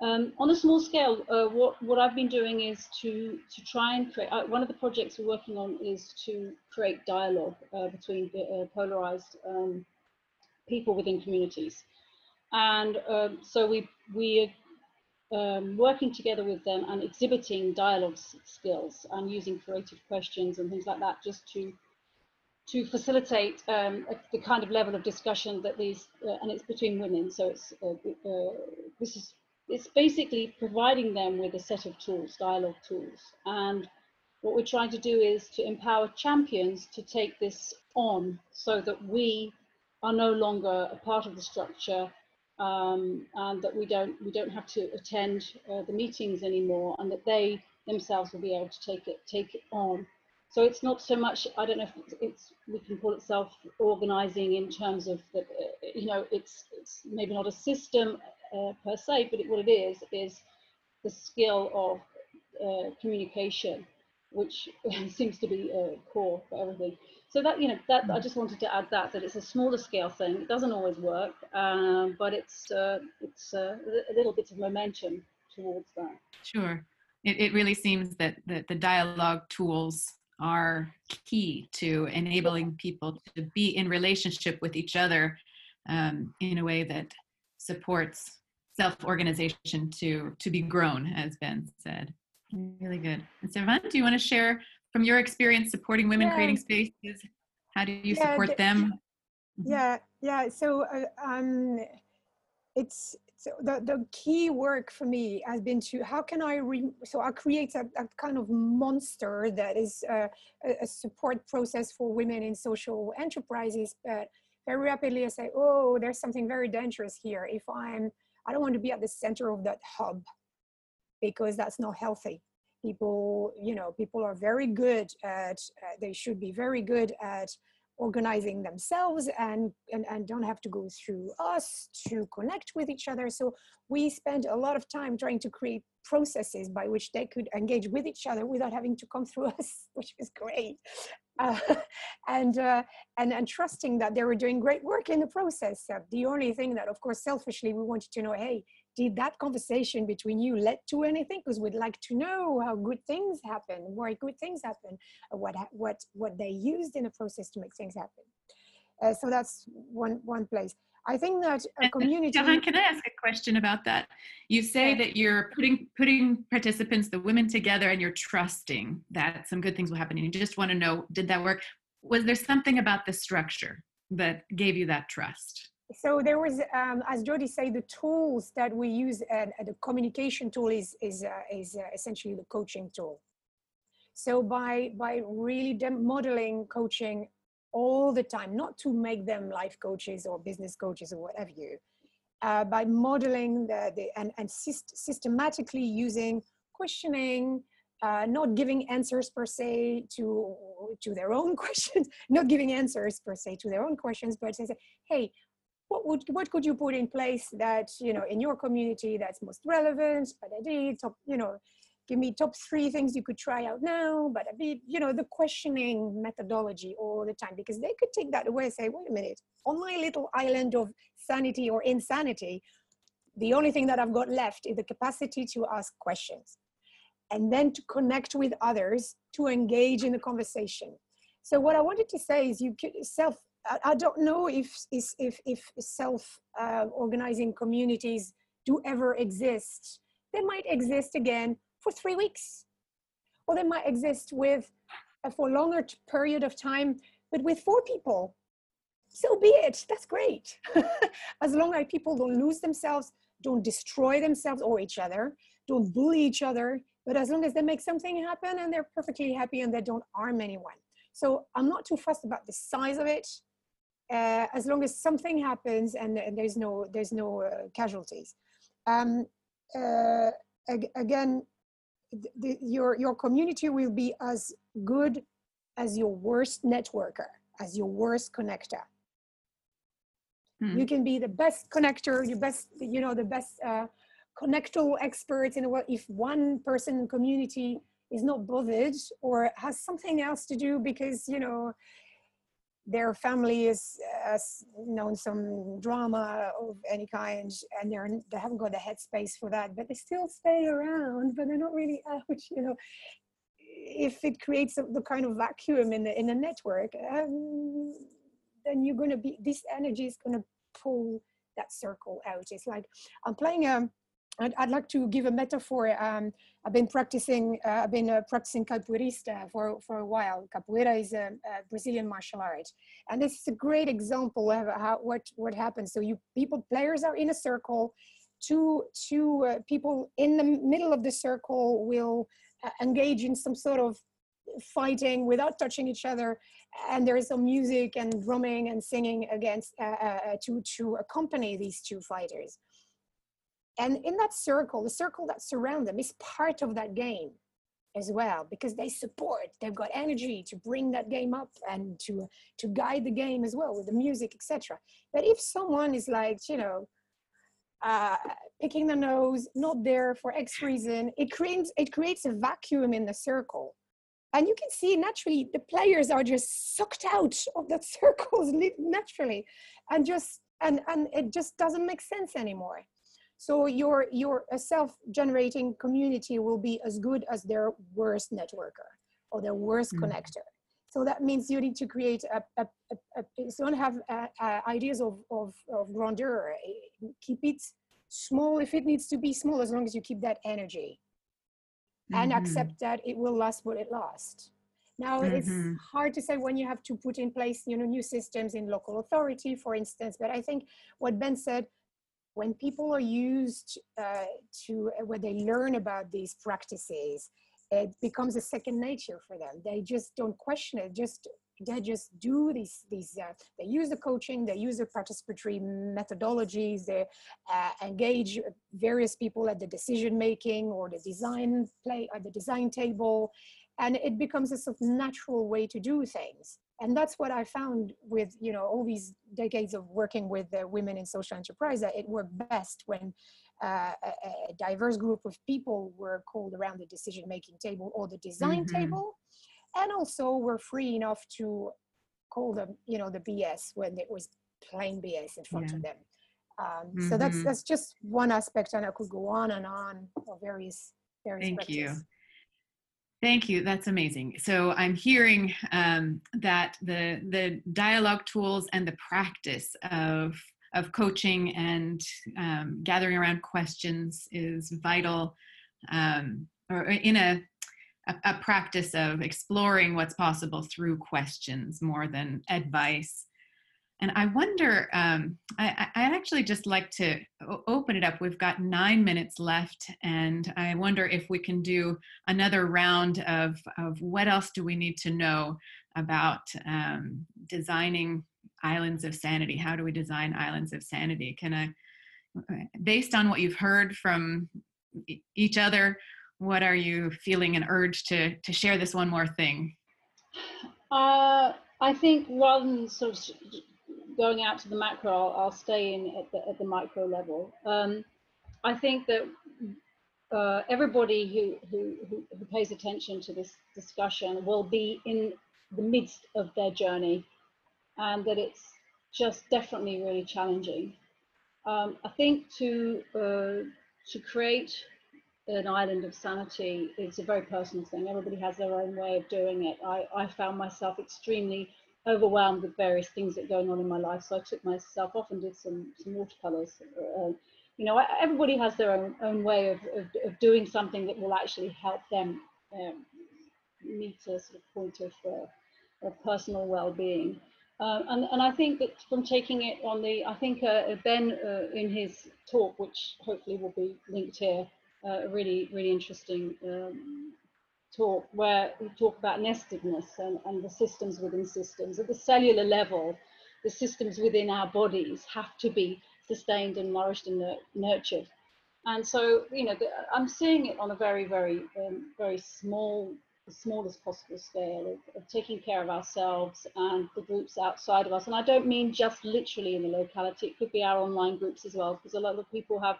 Um, on a small scale, uh, what, what I've been doing is to, to try and create, uh, one of the projects we're working on is to create dialogue uh, between uh, polarized um, people within communities. And um, so we, we um, working together with them and exhibiting dialogue skills and using creative questions and things like that just to to facilitate um, the kind of level of discussion that these, uh, and it's between women, so it's uh, uh, this is it's basically providing them with a set of tools, dialogue tools, and what we're trying to do is to empower champions to take this on so that we are no longer a part of the structure um, and that we don't we don't have to attend uh, the meetings anymore and that they themselves will be able to take it take it on. So it's not so much i don't know if it's, it's we can call it self-organizing in terms of that uh, you know it's it's maybe not a system uh, per se but it, what it is is the skill of uh, communication which seems to be uh, core for everything so that you know that I mm. just wanted to add that that it's a smaller scale thing. It doesn't always work, um, but it's uh, it's uh, a little bit of momentum towards that. Sure, it, it really seems that, that the dialogue tools are key to enabling people to be in relationship with each other um, in a way that supports self-organization to to be grown, as Ben said. Really good. And Servan, do you want to share from your experience supporting women yeah. creating spaces how do you yeah, support them Mm-hmm. Yeah, yeah. So uh, um, it's so the, the key work for me has been to how can I re, so I create a, a kind of monster that is uh, a, a, support process for women in social enterprises, but very rapidly I say, oh, there's something very dangerous here. If I'm, I don't want to be at the center of that hub because that's not healthy. People, you know, people are very good at, uh, they should be very good at organizing themselves and, and, and don't have to go through us to connect with each other. So we spend a lot of time trying to create processes by which they could engage with each other without having to come through us, which is great. Uh, and, uh, and, and trusting that they were doing great work in the process. Uh, the only thing that, of course, selfishly, we wanted to know, hey, did that conversation between you lead to anything? Because we'd like to know how good things happen why good things happen what what what they used in the process to make things happen. Uh, so that's one one place. I think that a community Johan, can i ask a question about that? You say yeah. that you're putting putting participants the women together and you're trusting that some good things will happen and you just want to know did that work? Was there something about the structure that gave you that trust so there was, um, as Jody said, the tools that we use, and, the communication tool is is uh, is uh, essentially the coaching tool. So by by really modeling coaching all the time, not to make them life coaches or business coaches or whatever you, uh, by modeling the, the and and syst- systematically using questioning, uh, not giving answers per se to to their own questions, not giving answers per se to their own questions, but say, hey, what would what could you put in place that you know in your community that's most relevant but I did top you know give me top three things you could try out now but I be you know the questioning methodology all the time because they could take that away and say wait a minute on my little island of sanity or insanity the only thing that I've got left is the capacity to ask questions and then to connect with others to engage in the conversation. So what I wanted to say is you could self I, don't know if if if self uh, organizing communities do ever exist. They might exist again for three weeks, or they might exist with uh, for a longer period of time, but with four people. So be it. That's great. as long as people don't lose themselves, don't destroy themselves or each other, don't bully each other, but as long as they make something happen and they're perfectly happy and they don't harm anyone. So I'm not too fussed about the size of it uh, as long as something happens and, and there's no there's no uh, casualties. Um, uh, ag again, the, your your community will be as good as your worst networker, as your worst connector. Hmm. You can be the best connector, your best, you know, the best uh, connector expert in the world. If one person in community is not bothered or has something else to do because you know their family is uh, known some drama of any kind and they're they haven't got the headspace for that but they still stay around but they're not really out you know. If it creates the kind of vacuum in the in the network um, then you're going to be this energy is going to pull that circle out. It's like i'm playing a I'd, I'd, like to give a metaphor. Um, I've been practicing. Uh, I've been uh, practicing capoeirista for for a while. Capoeira is a, a, Brazilian martial art, and this is a great example of how what what happens. So you people players are in a circle. Two two uh, people in the middle of the circle will uh, engage in some sort of fighting without touching each other, and there is some music and drumming and singing against uh, uh, to to accompany these two fighters and in that circle the circle that surround them is part of that game as well because they support they've got energy to bring that game up and to to guide the game as well with the music etc but if someone is like you know uh, picking the nose not there for x reason it creates it creates a vacuum in the circle. And you can see naturally the players are just sucked out of that circles naturally and just and and it just doesn't make sense anymore so your, your self-generating community will be as good as their worst networker or their worst mm. connector. So that means you need to create a, a, a, a so don't have uh, uh, ideas of, of, of grandeur. Keep it small if it needs to be small, as long as you keep that energy and mm-hmm. accept that it will last what it lasts. Now Mhm. it's hard to say when you have to put in place, you know, new systems in local authority, for instance. But I think what Ben said, when people are used uh, to uh, when they learn about these practices, it becomes a second nature for them. They just don't question it. Just they just do these these. Uh, they use the coaching. They use the participatory methodologies. They uh, engage various people at the decision making or the design play at the design table and it becomes a sort of natural way to do things and that's what i found with you know all these decades of working with uh, women in social enterprise that it worked best when uh, a, a, diverse group of people were called around the decision making table or the design Mhm. table and also were free enough to call them you know the bs when it was plain bs in front Yeah. of them um, so that's Mhm. that's just one aspect and i could go on and on of various various Thank you. Thank you. That's amazing. So I'm hearing um, that the the dialogue tools and the practice of of coaching and um, gathering around questions is vital, um, or in a, a a practice of exploring what's possible through questions more than advice. And I wonder, um, I, I'd actually just like to open it up. We've got nine minutes left, and I wonder if we can do another round of, of what else do we need to know about um, designing islands of sanity? How do we design islands of sanity? Can I, based on what you've heard from each other, what are you feeling an urge to, to share this one more thing? Uh, I think than sort of going out to the macro, I'll, I'll stay in at the, at the micro level. Um, I think that uh, everybody who, who, who, pays attention to this discussion will be in the midst of their journey and that it's just definitely really challenging. Um, I think to, uh, to create an island of sanity is a very personal thing. Everybody has their own way of doing it. I, I found myself extremely overwhelmed with various things that are going on in my life, so I took myself off and did some some watercolors. Uh, you know, everybody has their own own way of, of, of doing something that will actually help them um, meet a sort of point of, uh, of personal well-being. Uh, and, and I think that from taking it on the, I think uh, Ben uh, in his talk, which hopefully will be linked here, a really, really interesting um, talk where we talk about nestedness and, and the systems within systems. At the cellular level, the systems within our bodies have to be sustained and nourished and nurtured. And so, you know, the, I'm seeing it on a very, very, um, very small, the smallest possible scale of, of, taking care of ourselves and the groups outside of us. And I don't mean just literally in the locality, it could be our online groups as well, because a lot of people have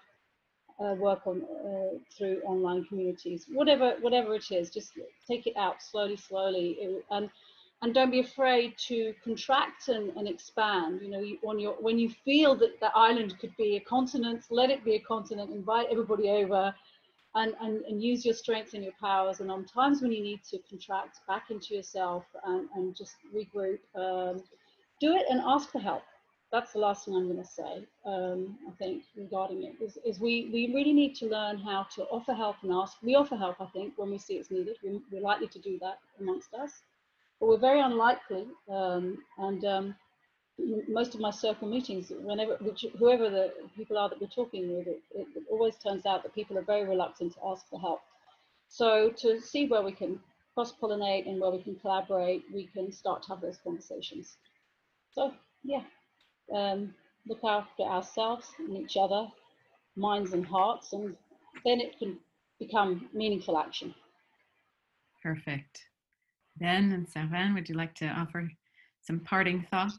uh, work on uh, through online communities whatever whatever it is just take it out slowly slowly. And and don't be afraid to contract and, and expand you know you, when you when you feel that the island could be a continent let it be a continent invite everybody over and, and, and use your strengths and your powers and on times when you need to contract back into yourself and, and just regroup um, do it and ask for help that's the last thing I'm going to say, um, I think, regarding it, is, is, we, we really need to learn how to offer help and ask. We offer help, I think, when we see it's needed. We, are likely to do that amongst us, but we're very unlikely. Um, and um, most of my circle meetings, whenever, which, whoever the people are that we're talking with, it, it, it always turns out that people are very reluctant to ask for help. So to see where we can cross-pollinate and where we can collaborate, we can start to have those conversations. So, yeah um, look after ourselves and each other, minds and hearts, and then it can become meaningful action. Perfect. Ben and Servan, would you like to offer some parting thoughts?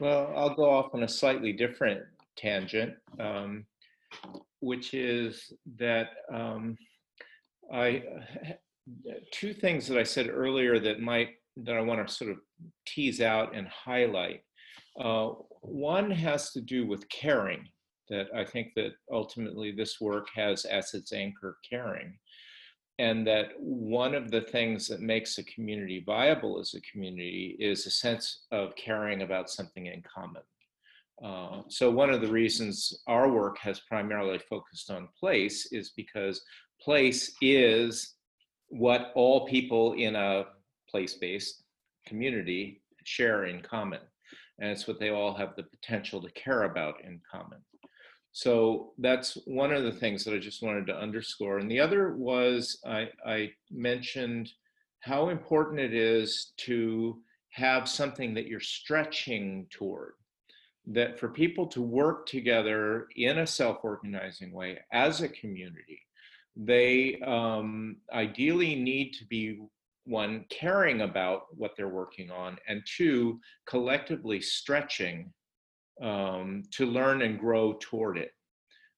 Well, I'll go off on a slightly different tangent, um, which is that um, I two things that I said earlier that might that I want to sort of tease out and highlight. Uh, one has to do with caring, that I think that ultimately this work has as its anchor caring. And that one of the things that makes a community viable as a community is a sense of caring about something in common. Uh, so one of the reasons our work has primarily focused on place is because place is what all people in a place-based community share in common. And it's what they all have the potential to care about in common. So that's one of the things that I just wanted to underscore. And the other was I, I mentioned how important it is to have something that you're stretching toward. That for people to work together in a self organizing way as a community, they um, ideally need to be one, caring about what they're working on, and two, collectively stretching um, to learn and grow toward it.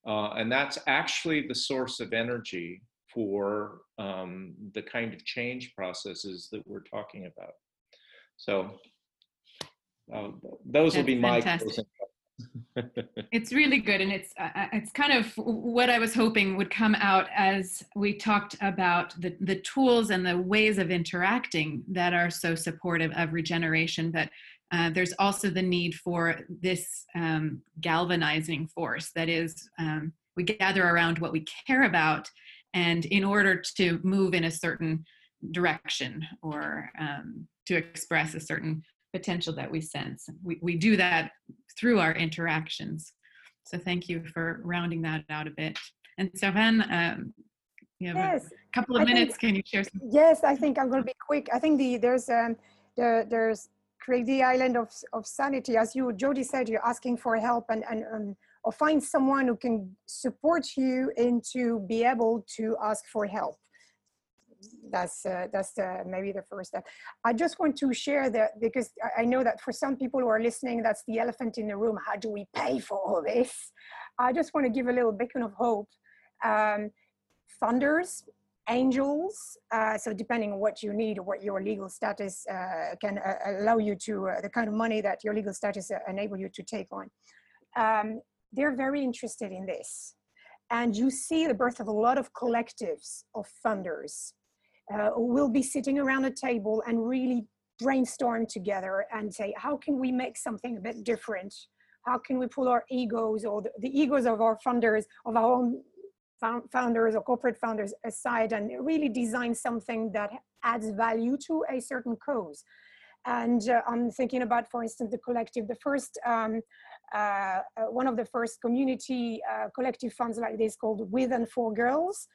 Uh, and that's actually the source of energy for um, the kind of change processes that we're talking about. So uh, those That's will be my. It's really good and it's uh, uh, it's kind of what i was hoping would come out as we talked about the the tools and the ways of interacting that are so supportive of regeneration but uh, there's also the need for this um, galvanizing force that is um, we gather around what we care about and in order to move in a certain direction or um, to express a certain potential that we sense we, we do that through our interactions. So thank you for rounding that out a bit. And Servan, um, you have Yes, a couple of I think- minutes. Can you share some? yes, I think I'm going to be quick. I think the there's um the there's create the island of of sanity, as you Jody said. You're asking for help and and um, or find someone who can support you into be able to ask for help. That's uh, that's uh, maybe the first step. I just want to share that because I- know that for some people who are listening, that's the elephant in the room. How do we pay for all this? I just want to give a little beacon of hope. Um, funders, angels, uh, so depending on what you need or what your legal status uh, can uh, allow you to, uh, the kind of money that your legal status enable you to take on. Um, they're very interested in this. And you see the birth of a lot of collectives of funders uh, will be sitting around a table and really brainstorm together and say, how can we make something a bit different? How can we pull our egos or the, the egos of our funders, of our own found- founders or corporate founders aside and really design something that adds value to a certain cause. And uh, I'm thinking about, for instance, the collective, the first, um, uh, uh, one of the first community uh, collective funds like this called With and For Girls.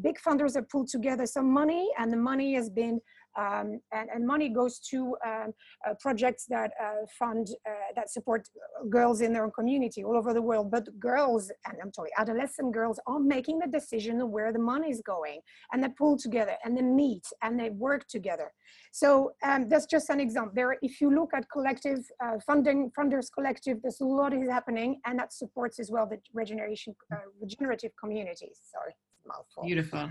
Big funders have pulled together some money and the money has been um, and, and money goes to um, uh, projects that uh, fund uh, that support girls in their own community all over the world. But girls and i'm sorry adolescent girls are making the decision of where the money is going and they pull together and they meet and they work together. So um, that's just an example. There if you look at collective uh, funding funders collective there's a lot is happening and that supports as well the regeneration uh, regenerative communities sorry mouthful Beautiful.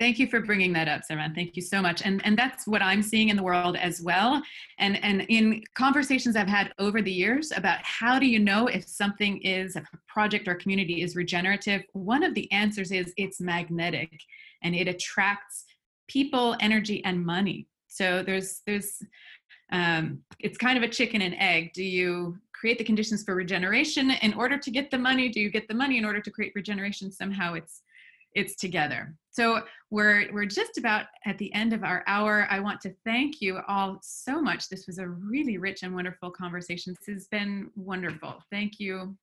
Thank you for bringing that up, Servan. Thank you so much. And and that's what I'm seeing in the world as well. And and in conversations I've had over the years about how do you know if something is a project or community is regenerative, one of the answers is it's magnetic and it attracts people, energy, and money. So there's there's um, it's kind of a chicken and egg. Do you create the conditions for regeneration in order to get the money? Do you get the money in order to create regeneration? Somehow it's it's together. So we're we're just about at the end of our hour. I want to thank you all so much. This was a really rich and wonderful conversation. This has been wonderful. Thank you.